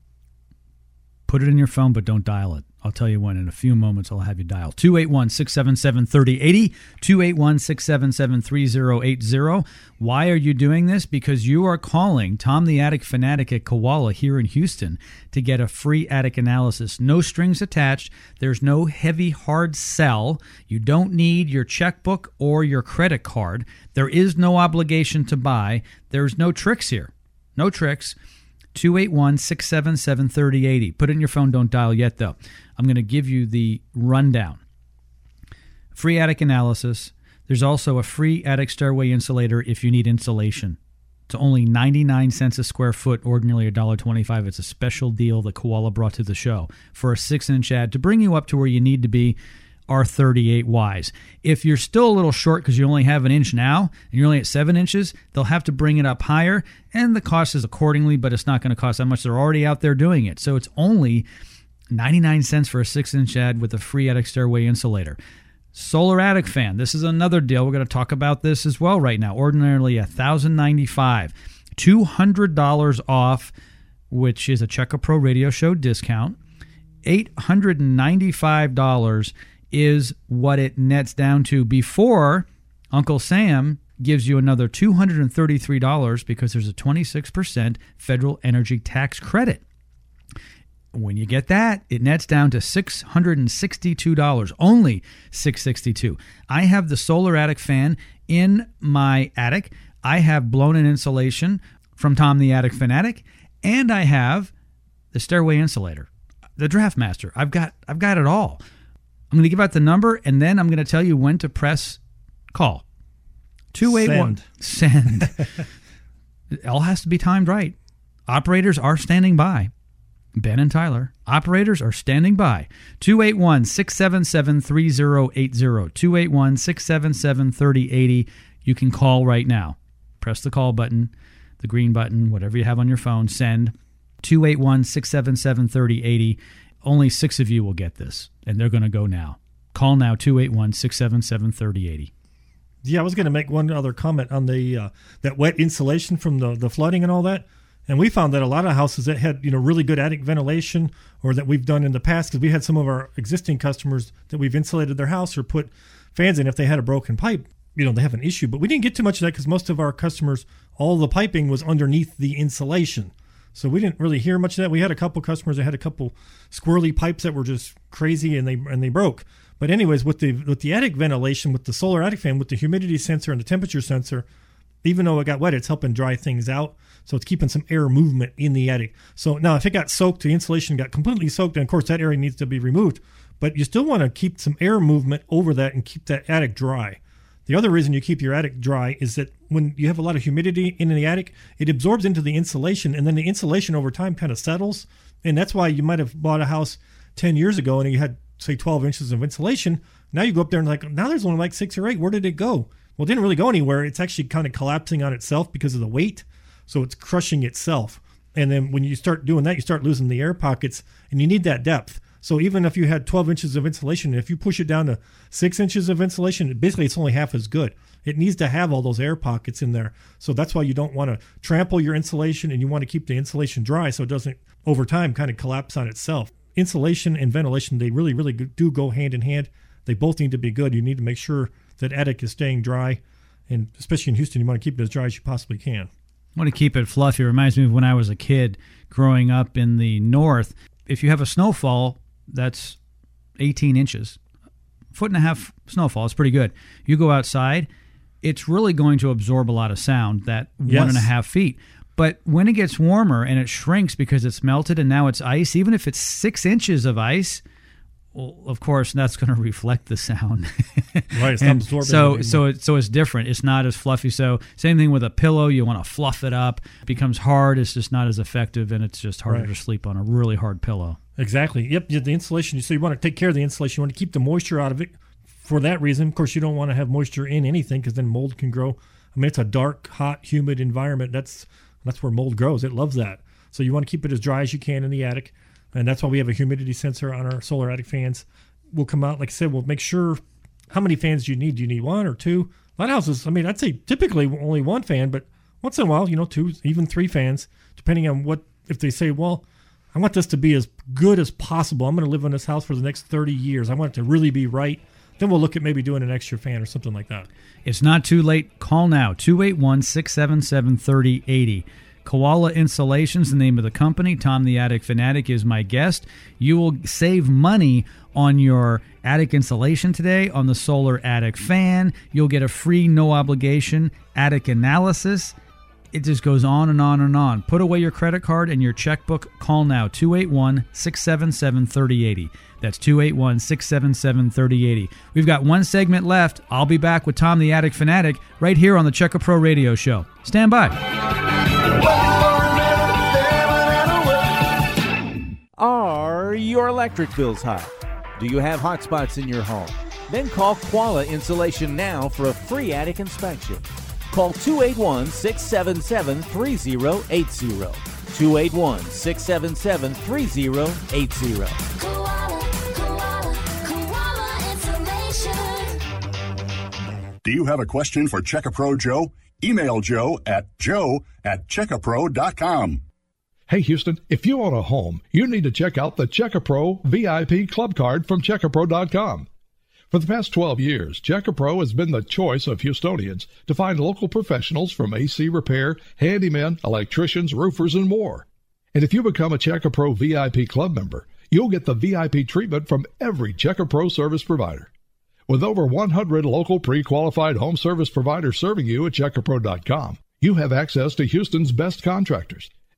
Put it in your phone, but don't dial it. I'll tell you when. In a few moments, I'll have you dial 281 677 3080, 281 677 3080. Why are you doing this? Because you are calling Tom the Attic Fanatic at Koala here in Houston to get a free attic analysis. No strings attached. There's no heavy, hard sell. You don't need your checkbook or your credit card. There is no obligation to buy. There's no tricks here. No tricks. 281 677 3080. Put it in your phone. Don't dial yet, though. I'm going to give you the rundown. Free attic analysis. There's also a free attic stairway insulator if you need insulation. It's only 99 cents a square foot, ordinarily $1.25. It's a special deal that Koala brought to the show for a six inch ad to bring you up to where you need to be R38Ys. If you're still a little short because you only have an inch now and you're only at seven inches, they'll have to bring it up higher and the cost is accordingly, but it's not going to cost that much. They're already out there doing it. So it's only 99 cents for a six inch ad with a free attic stairway insulator. Solar attic fan. This is another deal. We're going to talk about this as well right now. Ordinarily 1,095. $200 off, which is a Check A Pro radio show discount. $895 is what it nets down to before Uncle Sam gives you another $233 because there's a 26% federal energy tax credit. When you get that, it nets down to $662, only 662. I have the solar attic fan in my attic. I have blown in insulation from Tom the Attic Fanatic, and I have the stairway insulator, the Draft Master. I've got I've got it all. I'm going to give out the number and then I'm going to tell you when to press call. 281 send. it all has to be timed right. Operators are standing by. Ben and Tyler, operators are standing by. 281 677 3080. 281 677 3080. You can call right now. Press the call button, the green button, whatever you have on your phone, send 281 677 3080. Only six of you will get this, and they're going to go now. Call now 281 677 3080. Yeah, I was going to make one other comment on the uh, that wet insulation from the the flooding and all that. And we found that a lot of houses that had you know really good attic ventilation, or that we've done in the past, because we had some of our existing customers that we've insulated their house or put fans in if they had a broken pipe. You know they have an issue, but we didn't get too much of that because most of our customers, all the piping was underneath the insulation. So we didn't really hear much of that. We had a couple customers that had a couple squirrely pipes that were just crazy and they and they broke. But anyways, with the with the attic ventilation, with the solar attic fan, with the humidity sensor and the temperature sensor, even though it got wet, it's helping dry things out. So it's keeping some air movement in the attic. So now if it got soaked, the insulation got completely soaked, and of course that area needs to be removed. But you still want to keep some air movement over that and keep that attic dry. The other reason you keep your attic dry is that when you have a lot of humidity in the attic, it absorbs into the insulation, and then the insulation over time kind of settles. And that's why you might have bought a house 10 years ago and you had, say, 12 inches of insulation. Now you go up there and like, now there's only like six or eight. Where did it go? Well, it didn't really go anywhere. It's actually kind of collapsing on itself because of the weight. So it's crushing itself. And then when you start doing that, you start losing the air pockets, and you need that depth. So even if you had 12 inches of insulation, if you push it down to six inches of insulation, basically it's only half as good. It needs to have all those air pockets in there. So that's why you don't want to trample your insulation and you want to keep the insulation dry so it doesn't over time kind of collapse on itself. Insulation and ventilation, they really, really do go hand in hand. They both need to be good. You need to make sure that attic is staying dry. And especially in Houston, you want to keep it as dry as you possibly can. I want to keep it fluffy. It reminds me of when I was a kid growing up in the north. If you have a snowfall that's 18 inches, foot and a half snowfall, it's pretty good. You go outside, it's really going to absorb a lot of sound, that one and a Yes. half feet. But when it gets warmer and it shrinks because it's melted and now it's ice, even if it's six inches of ice, well, of course, that's going to reflect the sound. Right, it's not And absorbing so, so, it, so it's different. It's not as fluffy. So, same thing with a pillow. You want to fluff it up. It becomes hard. It's just not as effective, and it's just harder Right. to sleep on a really hard pillow. Exactly. Yep. The insulation. So you want to take care of the insulation. You want to keep the moisture out of it. For that reason, of course, you don't want to have moisture in anything because then mold can grow. I mean, it's a dark, hot, humid environment. That's that's where mold grows. It loves that. So you want to keep it as dry as you can in the attic, and that's why we have a humidity sensor on our solar attic fans. We'll come out, like I said, we'll make sure how many fans do you need? Do you need one or two? A lot of houses, I mean, I'd say typically only one fan, but once in a while, you know, two, even three fans, depending on what. If they say, well, I want this to be as good as possible. I'm going to live in this house for the next 30 years. I want it to really be right. Then we'll look at maybe doing an extra fan or something like that. It's not too late. Call now 281 677 3080. Koala Insulation's the name of the company. Tom the Attic Fanatic is my guest. You will save money on your attic insulation today on the solar attic fan. You'll get a free, no obligation attic analysis. It just goes on and on and on. Put away your credit card and your checkbook. Call now 281 677 3080. That's 281 677 3080. We've got one segment left. I'll be back with Tom the Attic Fanatic right here on the Check A Pro Radio Show. Stand by. Electric bills high? Do you have hot spots in your home? Then call Koala Insulation now for a free attic inspection. Call 281 677 3080. 281 677 3080. Koala, koala, koala insulation. Do you have a question for Checkapro Joe? Email Joe at joe at checkapro.com. Hey Houston, if you own a home, you need to check out the Checkapro VIP Club Card from Checkapro.com. For the past 12 years, Checkapro has been the choice of Houstonians to find local professionals from AC repair, handymen, electricians, roofers, and more. And if you become a Checkapro VIP Club member, you'll get the VIP treatment from every Checkapro service provider. With over 100 local pre-qualified home service providers serving you at Checkapro.com, you have access to Houston's best contractors,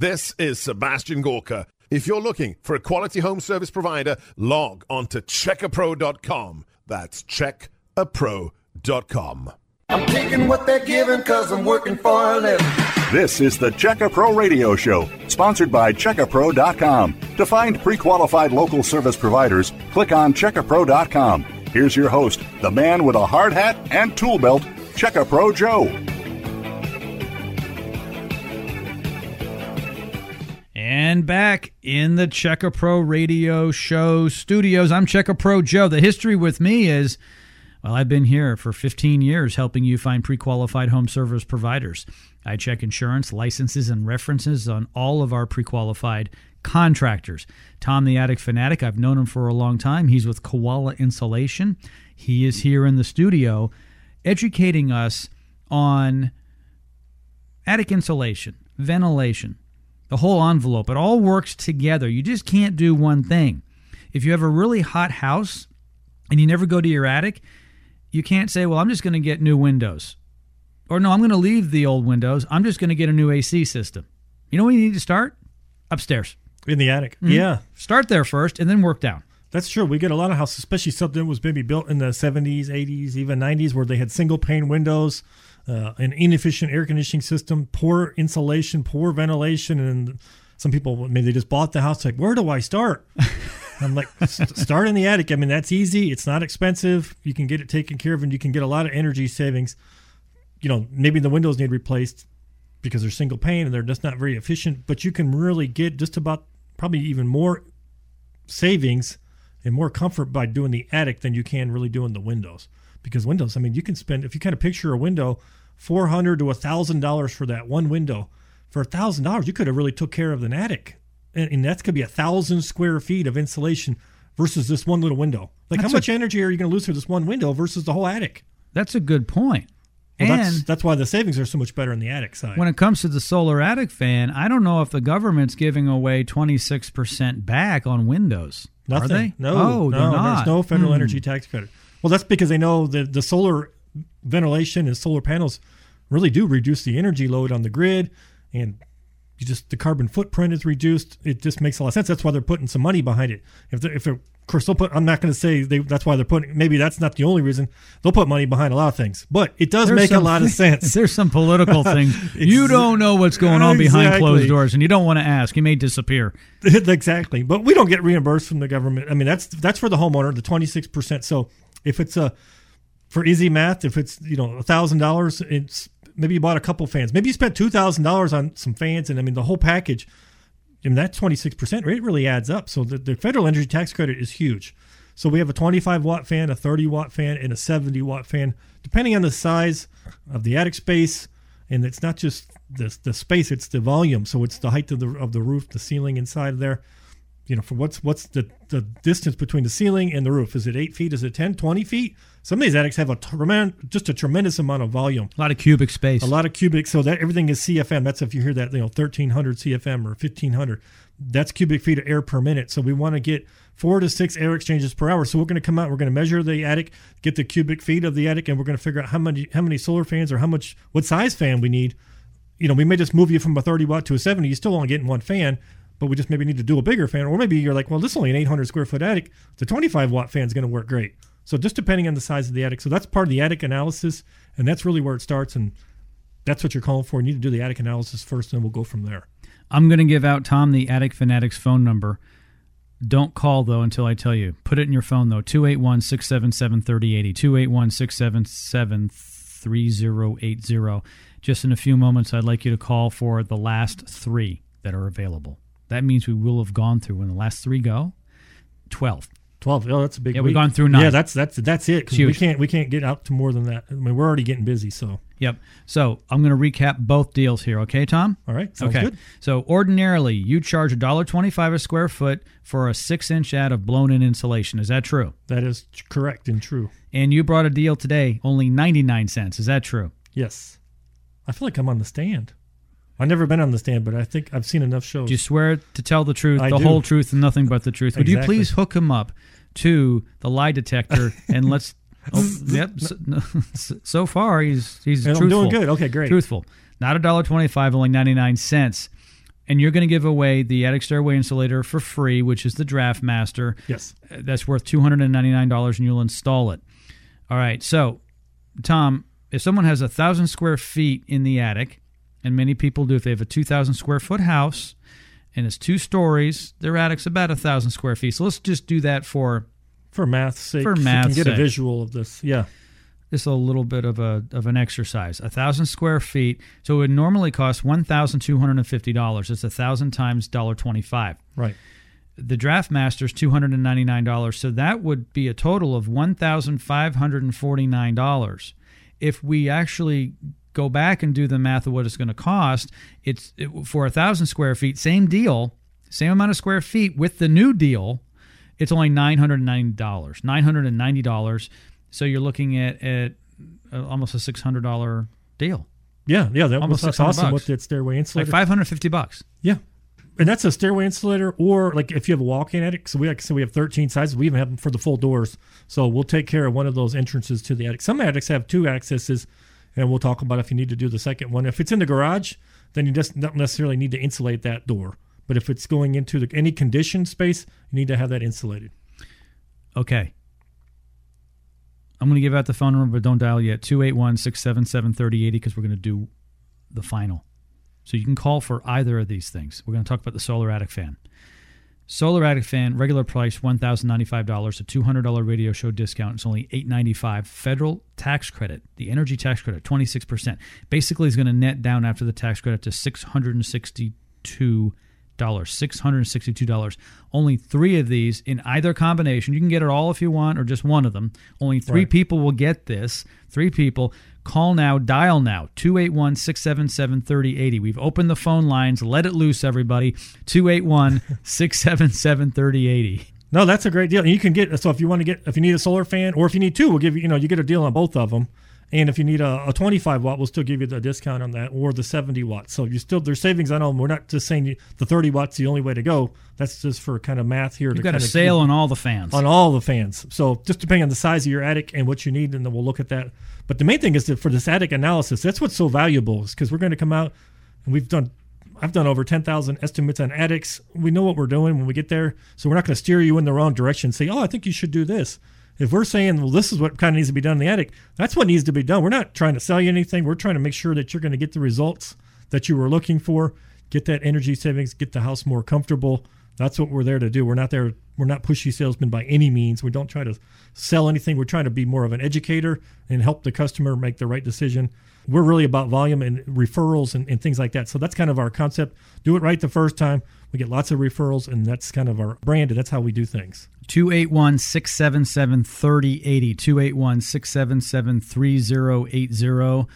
This is Sebastian Gorka. If you're looking for a quality home service provider, log on to checkapro.com. That's checkapro.com. I'm taking what they're giving cause I'm working for a living. This is the Check A Pro Radio Show, sponsored by CheckaPro.com. To find pre-qualified local service providers, click on CheckaPro.com. Here's your host, the man with a hard hat and tool belt, Check A Pro Joe. And back in the Check A Pro Radio Show studios, I'm Check A Pro Joe. The history with me is, well, I've been here for 15 years helping you find pre qualified home service providers. I check insurance, licenses, and references on all of our pre qualified contractors. Tom the Attic Fanatic, I've known him for a long time. He's with Koala Insulation. He is here in the studio educating us on attic insulation, ventilation, the whole envelope. It all works together. You just can't do one thing. If you have a really hot house and you never go to your attic, you can't say, well, I'm just going to get new windows. Or no, I'm going to leave the old windows. I'm just going to get a new AC system. You know where you need to start? Upstairs. In the attic. Mhm. Yeah. Start there first and then work down. That's true. We get a lot of houses, especially something that was maybe built in the 70s, 80s, even 90s, where they had single pane windows, uh, an inefficient air conditioning system, poor insulation, poor ventilation, and some people maybe they just bought the house like, where do I start? I'm like, start in the attic. I mean, that's easy. It's not expensive. You can get it taken care of, and you can get a lot of energy savings. You know, maybe the windows need replaced because they're single pane and they're just not very efficient, but you can really get just about probably even more savings and more comfort by doing the attic than you can really doing the windows. Because windows, I mean, you can spend if you kind of picture a window, four hundred to a thousand dollars for that one window. For a thousand dollars, you could have really took care of an attic, and, and that's gonna be a thousand square feet of insulation versus this one little window. Like, That's how a- much energy are you going to lose for this one window versus the whole attic? That's a good point. Well, and that's that's why the savings are so much better on the attic side. when it comes to the solar attic fan, I don't know if the government's giving away 26% back on windows. Nothing. Are they? No, oh, no, they're not. there's no federal Hmm. energy tax credit. Well, that's because they know that the solar ventilation and solar panels really do reduce the energy load on the grid, and you just the carbon footprint is reduced. It just makes a lot of sense. That's why they're putting some money behind it. If they're, if they're course, they'll put. I'm not going to say they, that's why they're putting. Maybe that's not the only reason they'll put money behind a lot of things, but it does There's make a lot of sense. There's some political things. you don't know what's going on behind closed doors, and you don't want to ask. You may disappear. exactly. But we don't get reimbursed from the government. I mean, that's that's for the homeowner, the twenty six percent. So if it's a for easy math, if it's you know a thousand dollars, it's maybe you bought a couple fans. Maybe you spent two thousand dollars on some fans, and I mean the whole package. I mean that twenty six percent rate really adds up. So the, the federal energy tax credit is huge. So we have a twenty five watt fan, a thirty watt fan, and a seventy watt fan, depending on the size of the attic space. And it's not just the the space; it's the volume. So it's the height of the of the roof, the ceiling inside there you know, for what's what's the, the distance between the ceiling and the roof? Is it eight feet? Is it 10, 20 feet? Some of these attics have a tremen- just a tremendous amount of volume. A lot of cubic space. A lot of cubic. So that everything is CFM. That's if you hear that, you know, 1300 CFM or 1500. That's cubic feet of air per minute. So we want to get four to six air exchanges per hour. So we're going to come out, we're going to measure the attic, get the cubic feet of the attic, and we're going to figure out how many how many solar fans or how much what size fan we need. You know, we may just move you from a 30 watt to a 70. You're still only getting one fan, but we just maybe need to do a bigger fan. Or maybe you're like, well, this is only an 800 square foot attic. The 25 watt fan is going to work great. So just depending on the size of the attic. So that's part of the attic analysis, and that's really where it starts. And that's what you're calling for. You need to do the attic analysis first, and we'll go from there. I'm going to give out Tom the Attic Fanatics phone number. Don't call, though, until I tell you. Put it in your phone, though 281 677 3080. 281 677 3080. Just in a few moments, I'd like you to call for the last three that are available. That means we will have gone through. When the last three go, 12. 12. Oh, that's a big. Yeah, we've gone through nine. Yeah, that's that's that's it. we can't we can't get out to more than that. I mean, we're already getting busy. So Yep. So I'm going to recap both deals here. Okay, Tom? all right, sounds okay. good. So ordinarily, you charge $1.25 a square foot for a six inch ad of blown in insulation. Is that true? That is correct and true. And you brought a deal today, only 99 cents. Is that true? Yes, I feel like I'm on the stand. I've never been on the stand, but I think I've seen enough shows. Do you swear to tell the truth, I the do. whole truth, and nothing but the truth? Would you please hook him up to the lie detector and let's. Oh, yep. So, no, so far, he's he's And I'm doing good. Okay, great. Truthful. Not a dollar twenty-five, only ninety-nine cents. And you're going to give away the attic stairway insulator for free, which is the Draft Master. Yes. Uh, That's worth two hundred and ninety-nine dollars, and you'll install it. All right. So, Tom, if someone has a thousand square feet in the attic, and many people do, if they have a two thousand square foot house and it's two stories, their attic's about a thousand square feet. So let's just do that for For math's sake, For math's can get sake. a visual of this. Yeah. just a little bit of a of an exercise. A thousand square feet. So it would normally cost one thousand two hundred and fifty dollars. It's a thousand times dollar twenty five. Right. The Draft Master's two hundred and ninety nine dollars. So that would be a total of one thousand five hundred and forty nine dollars. If we actually go back and do the math of what it's going to cost, it's it, for a thousand square feet, same deal, same amount of square feet with the new deal. It's only nine hundred and ninety dollars. Nine hundred and ninety dollars. So you're looking at at uh, almost a six hundred dollar deal, Yeah. Yeah. That Almost was that's awesome bucks. with that stairway insulator. like five hundred fifty bucks. Yeah. And that's a stairway insulator, or like if you have a walk-in attic. So we like I said, we have 13 sizes. We even have them for the full doors. So we'll take care of one of those entrances to the attic. Some attics have two accesses, and we'll talk about if you need to do the second one. If it's in the garage, then you just don't necessarily need to insulate that door. But if it's going into the, any conditioned space, you need to have that insulated. Okay. I'm going to give out the phone number, but don't dial yet. 281 677 3080 because we're going to do the final. So you can call for either of these things. We're going to talk about the Solar Attic fan. Solar Attic fan, regular price $1,095, a $200 radio show discount. It's only 895. Federal tax credit, the energy tax credit, 26%. Basically, is going to net down after the tax credit to $662. $662. Only three of these in either combination. You can get it all if you want, or just one of them. Only three Right. people will get this. Three people. Call now, dial now, 281 677 3080. We've opened the phone lines. Let it loose, everybody. 281 677 3080. No, that's a great deal. And you can get so if you want to get if you need a solar fan or if you need two, we'll give you you know you get a deal on both of them. And if you need a, a 25 watt, we'll still give you the discount on that or the 70 watt. So you still there's savings on all them. We're not just saying you, the 30 watts the only way to go. That's just for kind of math here. You've got a sale on all the fans. on all the fans. So just depending on the size of your attic and what you need, and then we'll look at that. But the main thing is that for this attic analysis, that's what's so valuable is because we're going to come out and we've done I've done over 10,000 estimates on attics. We know what we're doing when we get there. So we're not going to steer you in the wrong direction. Say, oh, I think you should do this. If we're saying, well, this is what kind of needs to be done in the attic, that's what needs to be done. We're not trying to sell you anything. We're trying to make sure that you're going to get the results that you were looking for, get that energy savings, get the house more comfortable. That's what we're there to do. We're not there. We're not pushy salesmen by any means. We don't try to sell anything. We're trying to be more of an educator and help the customer make the right decision. We're really about volume and referrals and, and things like that. So that's kind of our concept. Do it right the first time. We get lots of referrals, and that's kind of our brand, and that's how we do things. 281 677 3080. 281 677 3080.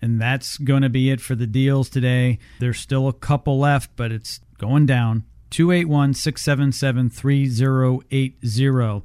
And that's going to be it for the deals today. There's still a couple left, but it's going down. 281 677 3080.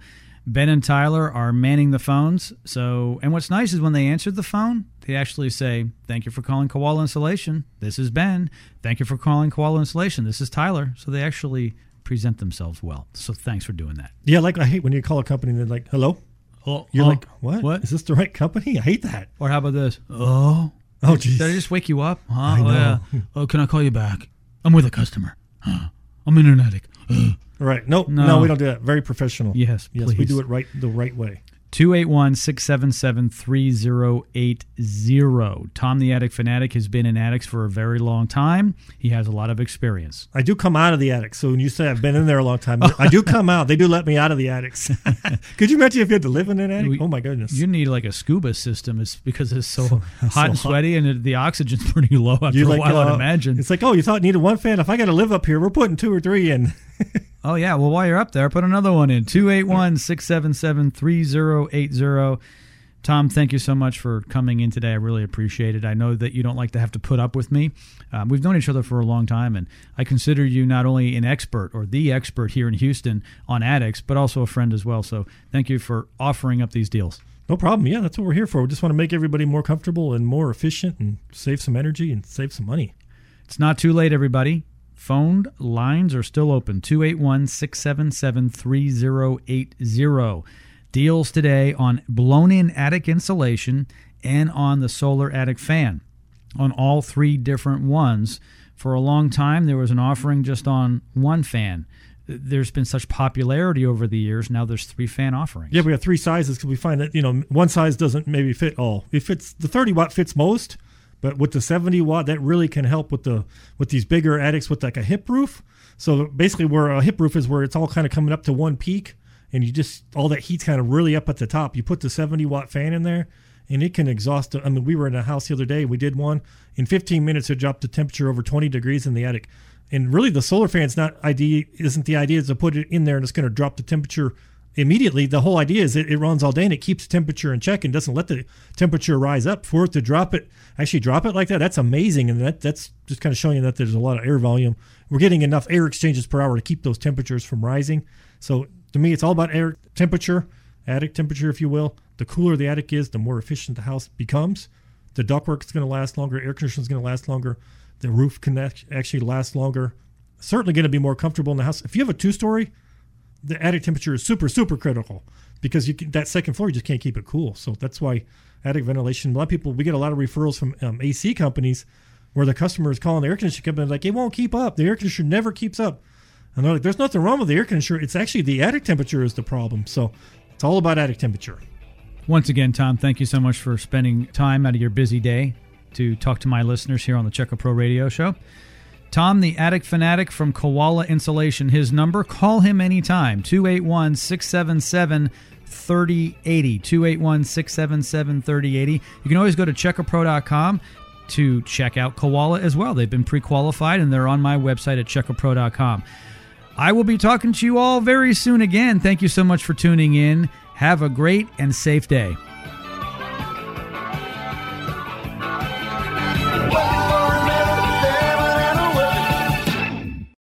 Ben and Tyler are manning the phones. So, and what's nice is when they answered the phone, they actually say, Thank you for calling Koala Insulation. This is Ben. Thank you for calling Koala Insulation. This is Tyler. So they actually present themselves well. So thanks for doing that. Yeah, like I hate when you call a company and they're like, hello? Oh, You're oh, like, what? What? Is this the right company? I hate that. Or how about this? Oh. Oh, geez. Did. I just wake you up? Huh? I Oh, yeah. know. Oh, can I call you back? I'm with a customer. Huh. I'm in an attic. Right. No, no, No. we don't do that. Very professional. Yes, Yes, we do it right the right way. 281 677 3080. Tom the Attic Fanatic has been in attics for a very long time. He has a lot of experience. I do come out of the attic. So when you say I've been in there a long time, I do come out. They do let me out of the attics. Could you imagine if you had to live in an attic? We- oh my goodness. You need like a scuba system it's because it's so, hot and hot. sweaty and it- the oxygen's pretty low after You a while, I'd uh, imagine. It's like, oh, you thought you needed one fan? If I got to live up here, we're putting two or three in. Oh, yeah. Well, while you're up there, put another one in 281 677 3080. Tom, thank you so much for coming in today. I really appreciate it. I know that you don't like to have to put up with me. Um, we've known each other for a long time, and I consider you not only an expert or the expert here in Houston on attics, but also a friend as well. So thank you for offering up these deals. No problem. Yeah, that's what we're here for. We just want to make everybody more comfortable and more efficient and save some energy and save some money. It's not too late, everybody. Phone lines are still open 281 677 3080. Deals today on blown in attic insulation and on the solar attic fan on all three different ones. For a long time, there was an offering just on one fan. There's been such popularity over the years. Now there's three fan offerings. Yeah, we have three sizes because we find that you know one size doesn't maybe fit all. If it's the 30 watt fits most, but with the 70 watt that really can help with the with these bigger attics with like a hip roof. So basically, where a hip roof is where it's all kind of coming up to one peak, and you just all that heat's kind of really up at the top. You put the 70 watt fan in there, and it can exhaust. I mean, we were in a house the other day. We did one in 15 minutes. It dropped the temperature over 20 degrees in the attic. And really, the solar fan's not idea. Isn't the idea is to put it in there and it's going to drop the temperature immediately. The whole idea is it, it runs all day and it keeps temperature in check and doesn't let the temperature rise up. For it to drop it, actually drop it like that, that's amazing. And that that's just kind of showing you that there's a lot of air volume. We're getting enough air exchanges per hour to keep those temperatures from rising. So to me, it's all about air temperature, attic temperature, if you will. The cooler the attic is, the more efficient the house becomes. The ductwork is going to last longer. Air conditioning is going to last longer. The roof can actually last longer. Certainly going to be more comfortable in the house. If you have a two-story, the attic temperature is super super critical because you can, that second floor you just can't keep it cool. So that's why attic ventilation. A lot of people we get a lot of referrals from um, AC companies where the customer is calling the air conditioning company like it won't keep up. The air conditioner never keeps up. And they're like, there's nothing wrong with the air conditioner. It's actually the attic temperature is the problem. So it's all about attic temperature. Once again, Tom, thank you so much for spending time out of your busy day to talk to my listeners here on the Check A Pro Radio Show. Tom, the attic fanatic from Koala Insulation, his number, call him anytime 281 677 3080. 281 677 3080. You can always go to checkapro.com to check out Koala as well. They've been pre qualified and they're on my website at checkapro.com. I will be talking to you all very soon again. Thank you so much for tuning in. Have a great and safe day.